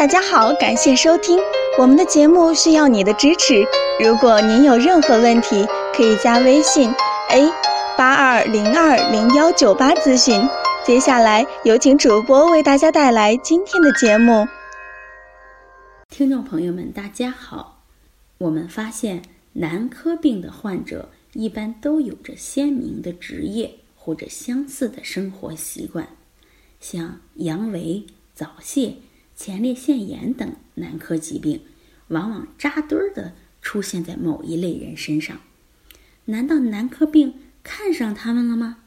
大家好，感谢收听我们的节目，需要你的支持。如果您有任何问题，可以加微信 a 八二零二零幺九八咨询。接下来有请主播为大家带来今天的节目。听众朋友们，大家好。我们发现男科病的患者一般都有着鲜明的职业或者相似的生活习惯，像阳痿、早泄。前列腺炎等男科疾病，往往扎堆儿的出现在某一类人身上。难道男科病看上他们了吗？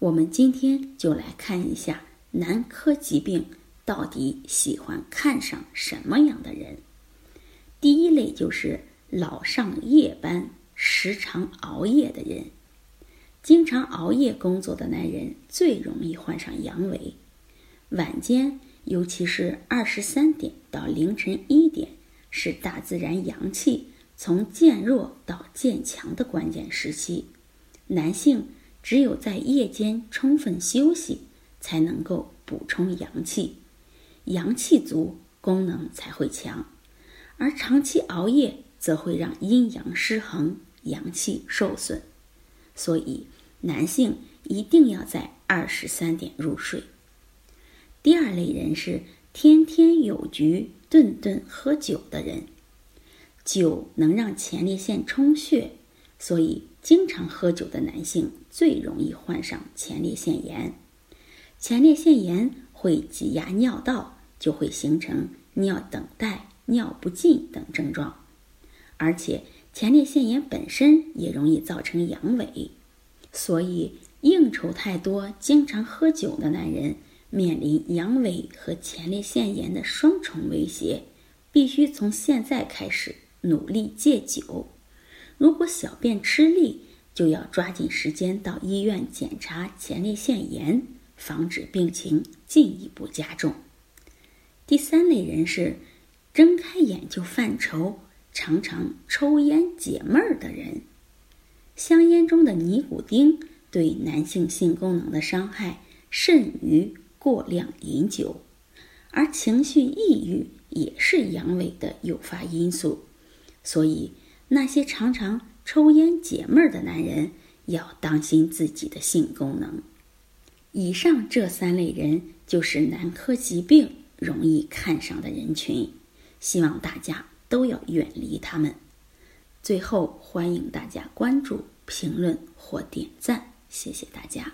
我们今天就来看一下男科疾病到底喜欢看上什么样的人。第一类就是老上夜班、时常熬夜的人。经常熬夜工作的男人最容易患上阳痿，晚间。尤其是二十三点到凌晨一点，是大自然阳气从渐弱到渐强的关键时期。男性只有在夜间充分休息，才能够补充阳气，阳气足，功能才会强。而长期熬夜则会让阴阳失衡，阳气受损。所以，男性一定要在二十三点入睡。第二类人是天天有局、顿顿喝酒的人。酒能让前列腺充血，所以经常喝酒的男性最容易患上前列腺炎。前列腺炎会挤压尿道，就会形成尿等待、尿不尽等症状。而且前列腺炎本身也容易造成阳痿，所以应酬太多、经常喝酒的男人。面临阳痿和前列腺炎的双重威胁，必须从现在开始努力戒酒。如果小便吃力，就要抓紧时间到医院检查前列腺炎，防止病情进一步加重。第三类人是睁开眼就犯愁、常常抽烟解闷儿的人。香烟中的尼古丁对男性性功能的伤害甚于。过量饮酒，而情绪抑郁也是阳痿的诱发因素，所以那些常常抽烟解闷儿的男人要当心自己的性功能。以上这三类人就是男科疾病容易看上的人群，希望大家都要远离他们。最后，欢迎大家关注、评论或点赞，谢谢大家。